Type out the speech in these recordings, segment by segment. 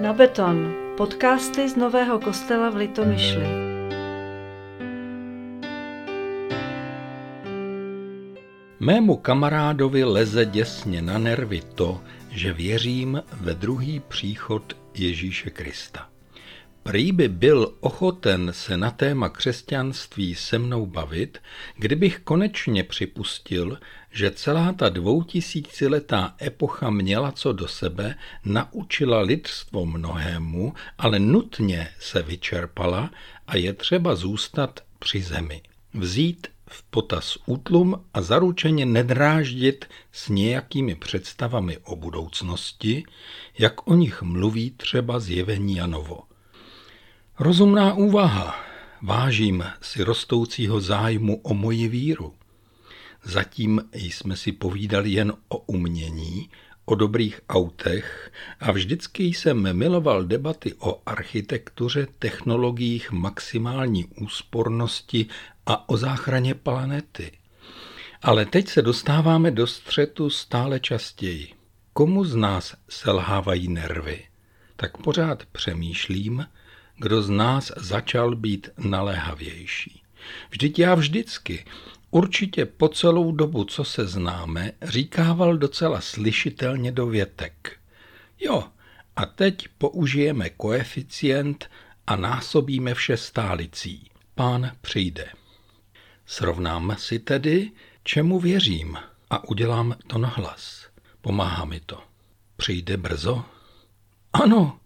Na beton. Podcasty z Nového kostela v Litomyšli. Mému kamarádovi leze děsně na nervy to, že věřím ve druhý příchod Ježíše Krista. Prý by byl ochoten se na téma křesťanství se mnou bavit, kdybych konečně připustil, že celá ta dvoutisíciletá epocha měla co do sebe, naučila lidstvo mnohému, ale nutně se vyčerpala a je třeba zůstat při zemi. Vzít v potaz útlum a zaručeně nedráždit s nějakými představami o budoucnosti, jak o nich mluví třeba zjevení Janovo. Rozumná úvaha. Vážím si rostoucího zájmu o moji víru. Zatím jsme si povídali jen o umění, o dobrých autech a vždycky jsem miloval debaty o architektuře, technologiích maximální úspornosti a o záchraně planety. Ale teď se dostáváme do střetu stále častěji. Komu z nás selhávají nervy? Tak pořád přemýšlím, kdo z nás začal být naléhavější. Vždyť já vždycky, určitě po celou dobu, co se známe, říkával docela slyšitelně do větek. Jo, a teď použijeme koeficient a násobíme vše stálicí. Pán přijde. Srovnám si tedy, čemu věřím a udělám to nahlas. Pomáhá mi to. Přijde brzo? Ano,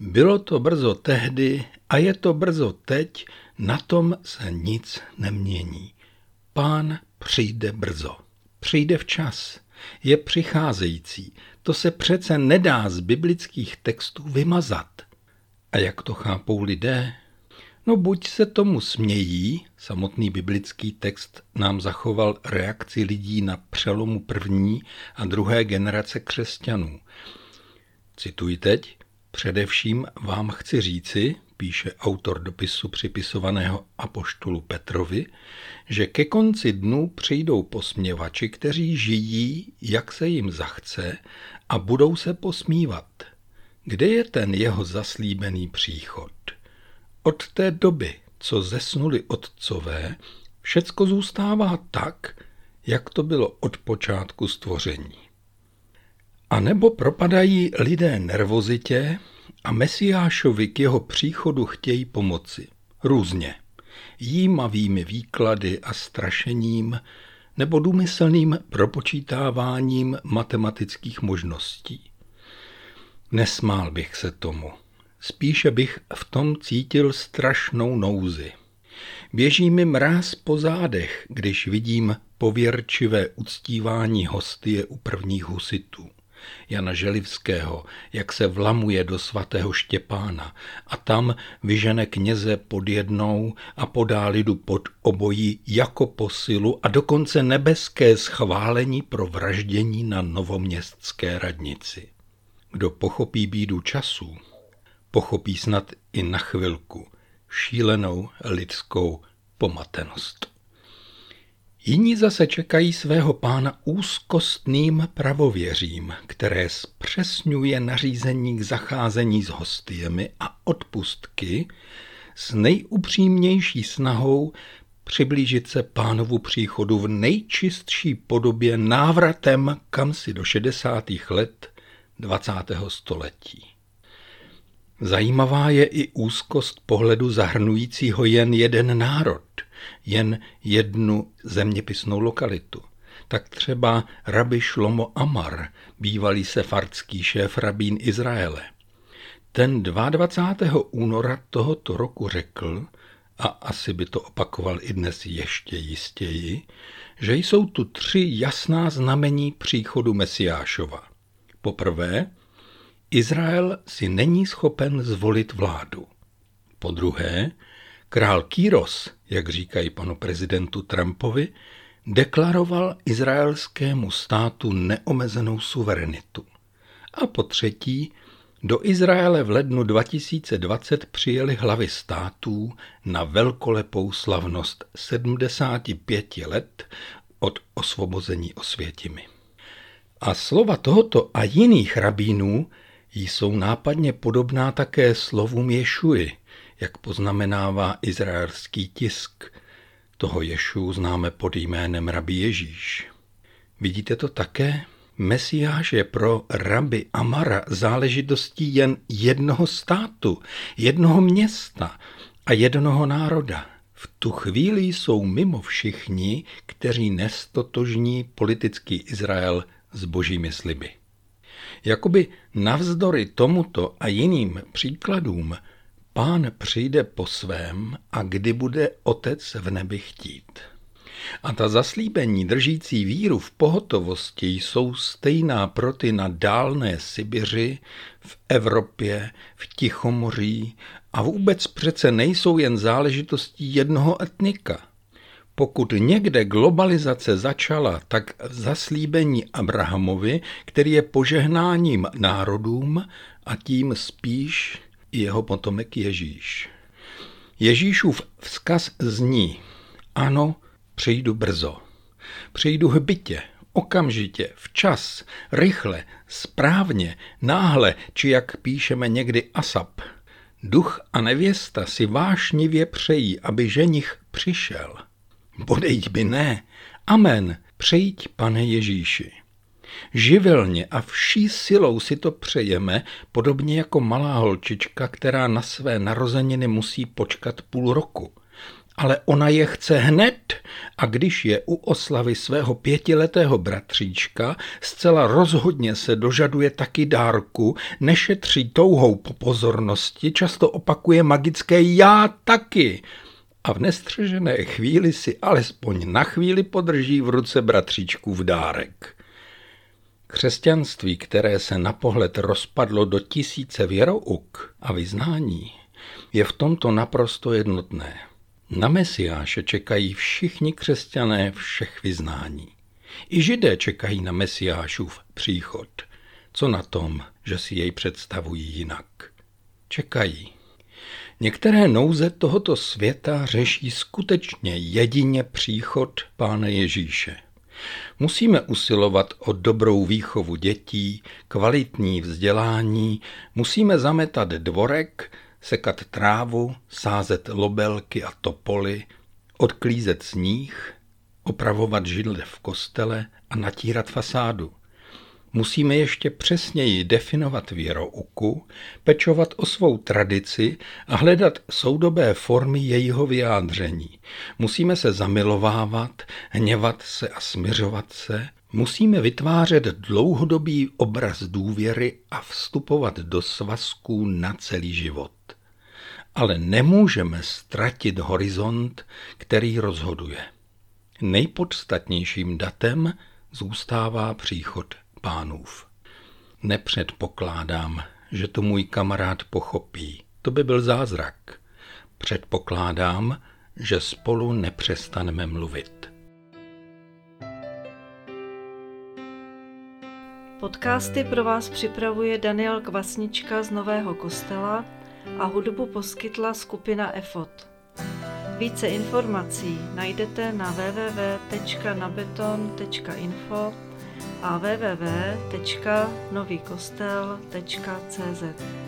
bylo to brzo tehdy a je to brzo teď, na tom se nic nemění. Pán přijde brzo. Přijde včas. Je přicházející. To se přece nedá z biblických textů vymazat. A jak to chápou lidé? No buď se tomu smějí, samotný biblický text nám zachoval reakci lidí na přelomu první a druhé generace křesťanů. Cituji teď, Především vám chci říci, píše autor dopisu připisovaného apoštolu Petrovi, že ke konci dnů přijdou posměvači, kteří žijí, jak se jim zachce a budou se posmívat. Kde je ten jeho zaslíbený příchod? Od té doby, co zesnuli otcové, všecko zůstává tak, jak to bylo od počátku stvoření. A nebo propadají lidé nervozitě a Mesiášovi k jeho příchodu chtějí pomoci. Různě. Jímavými výklady a strašením nebo důmyslným propočítáváním matematických možností. Nesmál bych se tomu. Spíše bych v tom cítil strašnou nouzi. Běží mi mráz po zádech, když vidím pověrčivé uctívání hostie u prvních husitů. Jana Želivského, jak se vlamuje do svatého Štěpána a tam vyžene kněze pod jednou a podá lidu pod obojí jako posilu a dokonce nebeské schválení pro vraždění na novoměstské radnici. Kdo pochopí bídu času, pochopí snad i na chvilku šílenou lidskou pomatenost. Jiní zase čekají svého pána úzkostným pravověřím, které zpřesňuje nařízení k zacházení s hostiemi a odpustky s nejupřímnější snahou přiblížit se pánovu příchodu v nejčistší podobě návratem kam si do 60. let 20. století. Zajímavá je i úzkost pohledu zahrnujícího jen jeden národ, jen jednu zeměpisnou lokalitu. Tak třeba rabi Šlomo Amar, bývalý sefardský šéf rabín Izraele. Ten 22. února tohoto roku řekl, a asi by to opakoval i dnes ještě jistěji, že jsou tu tři jasná znamení příchodu Mesiášova. Poprvé, Izrael si není schopen zvolit vládu. Po druhé, král Kýros, jak říkají panu prezidentu Trumpovi, deklaroval izraelskému státu neomezenou suverenitu. A po třetí, do Izraele v lednu 2020 přijeli hlavy států na velkolepou slavnost 75 let od osvobození Osvětimi. A slova tohoto a jiných rabínů jsou nápadně podobná také slovům Ješuji, jak poznamenává izraelský tisk. Toho Ješu známe pod jménem Rabi Ježíš. Vidíte to také? Mesiáš je pro rabi Amara záležitostí jen jednoho státu, jednoho města a jednoho národa. V tu chvíli jsou mimo všichni, kteří nestotožní politický Izrael s božími sliby. Jakoby navzdory tomuto a jiným příkladům pán přijde po svém a kdy bude otec v nebi chtít. A ta zaslíbení držící víru v pohotovosti jsou stejná pro ty na dálné Sibiři, v Evropě, v Tichomoří a vůbec přece nejsou jen záležitostí jednoho etnika. Pokud někde globalizace začala, tak zaslíbení Abrahamovi, který je požehnáním národům a tím spíš jeho potomek Ježíš. Ježíšův vzkaz zní, ano, přijdu brzo. Přijdu hbitě, okamžitě, včas, rychle, správně, náhle, či jak píšeme někdy asap. Duch a nevěsta si vášnivě přejí, aby ženich přišel. Bodejť by ne. Amen. Přejď, pane Ježíši. Živelně a vší silou si to přejeme, podobně jako malá holčička, která na své narozeniny musí počkat půl roku ale ona je chce hned a když je u oslavy svého pětiletého bratříčka, zcela rozhodně se dožaduje taky dárku, nešetří touhou po pozornosti, často opakuje magické já taky a v nestřežené chvíli si alespoň na chvíli podrží v ruce bratříčku v dárek. Křesťanství, které se na pohled rozpadlo do tisíce věrouk a vyznání, je v tomto naprosto jednotné. Na Mesiáše čekají všichni křesťané všech vyznání. I židé čekají na Mesiášův příchod. Co na tom, že si jej představují jinak? Čekají. Některé nouze tohoto světa řeší skutečně jedině příchod Pána Ježíše. Musíme usilovat o dobrou výchovu dětí, kvalitní vzdělání, musíme zametat dvorek, sekat trávu, sázet lobelky a topoly, odklízet sníh, opravovat židle v kostele a natírat fasádu. Musíme ještě přesněji definovat věrouku, pečovat o svou tradici a hledat soudobé formy jejího vyjádření. Musíme se zamilovávat, hněvat se a směřovat se, Musíme vytvářet dlouhodobý obraz důvěry a vstupovat do svazků na celý život. Ale nemůžeme ztratit horizont, který rozhoduje. Nejpodstatnějším datem zůstává příchod pánův. Nepředpokládám, že to můj kamarád pochopí. To by byl zázrak. Předpokládám, že spolu nepřestaneme mluvit. Podcasty pro vás připravuje Daniel Kvasnička z Nového kostela a hudbu poskytla skupina EFOT. Více informací najdete na www.nabeton.info a www.novýkostel.cz.